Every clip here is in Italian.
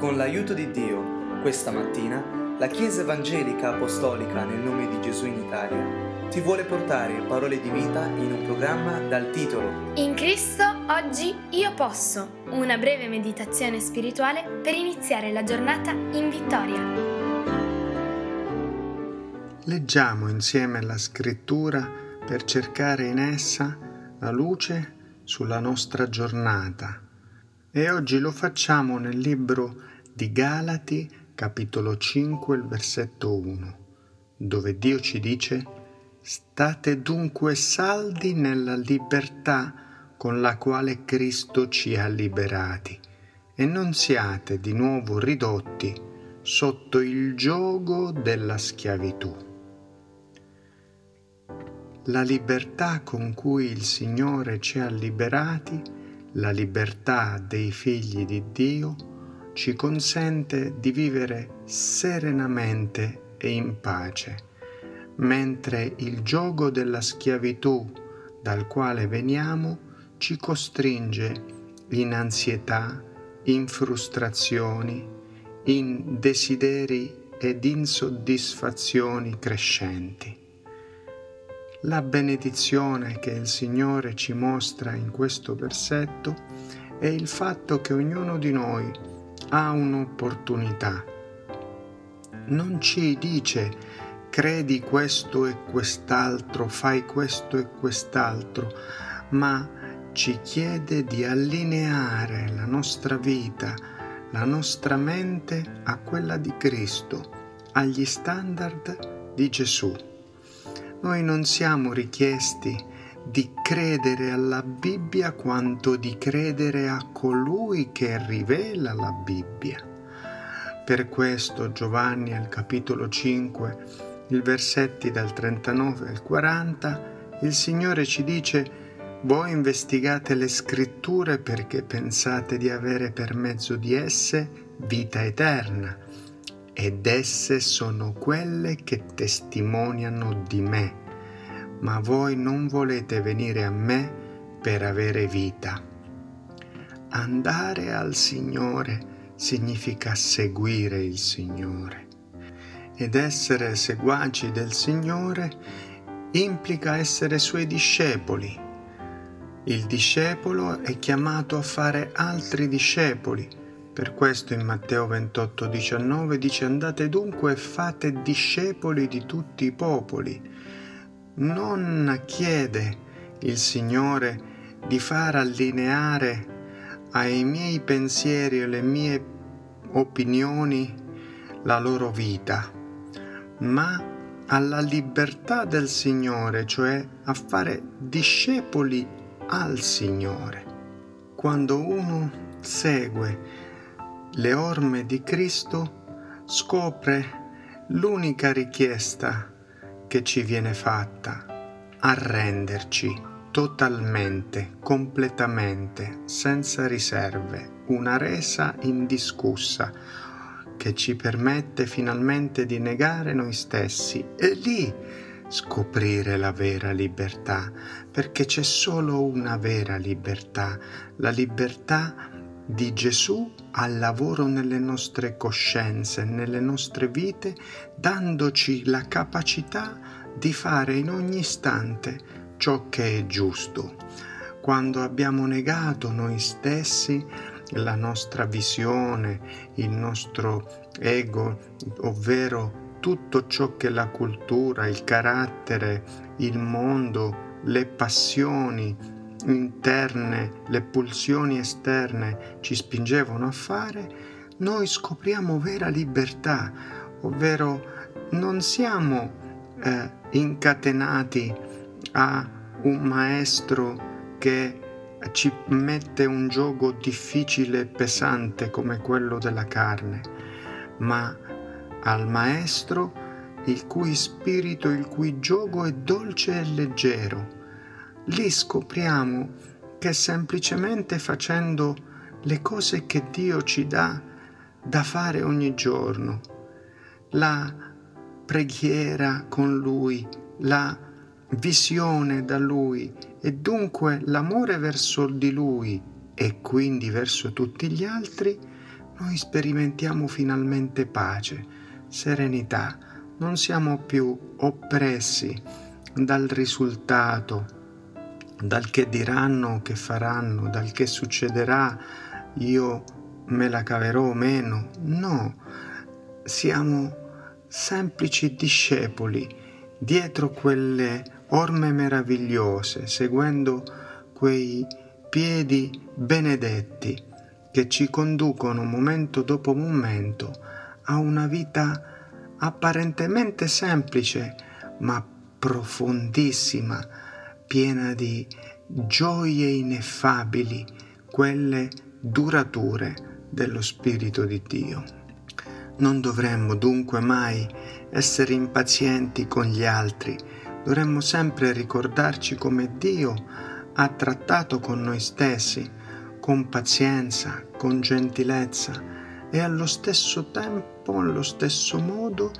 Con l'aiuto di Dio, questa mattina, la Chiesa Evangelica Apostolica nel nome di Gesù in Italia ti vuole portare parole di vita in un programma dal titolo In Cristo oggi io posso, una breve meditazione spirituale per iniziare la giornata in vittoria. Leggiamo insieme la scrittura per cercare in essa la luce sulla nostra giornata e oggi lo facciamo nel libro di Galati, capitolo 5, il versetto 1, dove Dio ci dice State dunque saldi nella libertà con la quale Cristo ci ha liberati e non siate di nuovo ridotti sotto il gioco della schiavitù. La libertà con cui il Signore ci ha liberati la libertà dei figli di Dio ci consente di vivere serenamente e in pace, mentre il gioco della schiavitù dal quale veniamo ci costringe in ansietà, in frustrazioni, in desideri ed insoddisfazioni crescenti. La benedizione che il Signore ci mostra in questo versetto è il fatto che ognuno di noi ha un'opportunità. Non ci dice credi questo e quest'altro, fai questo e quest'altro, ma ci chiede di allineare la nostra vita, la nostra mente a quella di Cristo, agli standard di Gesù. Noi non siamo richiesti di credere alla Bibbia quanto di credere a colui che rivela la Bibbia. Per questo Giovanni al capitolo 5, il versetti dal 39 al 40, il Signore ci dice voi investigate le scritture perché pensate di avere per mezzo di esse vita eterna ed esse sono quelle che testimoniano di me, ma voi non volete venire a me per avere vita. Andare al Signore significa seguire il Signore ed essere seguaci del Signore implica essere suoi discepoli. Il discepolo è chiamato a fare altri discepoli per questo in Matteo 28, 19 dice andate dunque e fate discepoli di tutti i popoli. Non chiede il Signore di far allineare ai miei pensieri e alle mie opinioni la loro vita, ma alla libertà del Signore, cioè a fare discepoli al Signore. Quando uno segue le orme di Cristo, scopre l'unica richiesta che ci viene fatta, arrenderci totalmente, completamente, senza riserve, una resa indiscussa che ci permette finalmente di negare noi stessi e lì scoprire la vera libertà, perché c'è solo una vera libertà, la libertà di Gesù al lavoro nelle nostre coscienze, nelle nostre vite, dandoci la capacità di fare in ogni istante ciò che è giusto. Quando abbiamo negato noi stessi, la nostra visione, il nostro ego, ovvero tutto ciò che la cultura, il carattere, il mondo, le passioni, interne, le pulsioni esterne ci spingevano a fare, noi scopriamo vera libertà, ovvero non siamo eh, incatenati a un maestro che ci mette un gioco difficile e pesante come quello della carne, ma al maestro il cui spirito, il cui gioco è dolce e leggero lì scopriamo che semplicemente facendo le cose che Dio ci dà da fare ogni giorno, la preghiera con Lui, la visione da Lui e dunque l'amore verso di Lui e quindi verso tutti gli altri, noi sperimentiamo finalmente pace, serenità, non siamo più oppressi dal risultato, dal che diranno, che faranno, dal che succederà, io me la caverò o meno. No, siamo semplici discepoli dietro quelle orme meravigliose, seguendo quei piedi benedetti che ci conducono momento dopo momento a una vita apparentemente semplice, ma profondissima, piena di gioie ineffabili, quelle durature dello Spirito di Dio. Non dovremmo dunque mai essere impazienti con gli altri, dovremmo sempre ricordarci come Dio ha trattato con noi stessi, con pazienza, con gentilezza e allo stesso tempo, allo stesso modo,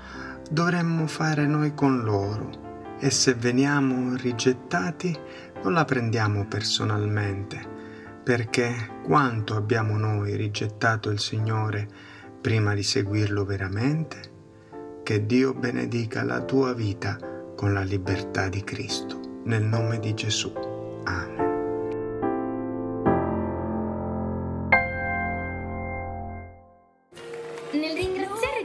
dovremmo fare noi con loro. E se veniamo rigettati, non la prendiamo personalmente, perché quanto abbiamo noi rigettato il Signore prima di seguirlo veramente? Che Dio benedica la tua vita con la libertà di Cristo. Nel nome di Gesù. Amen. Nel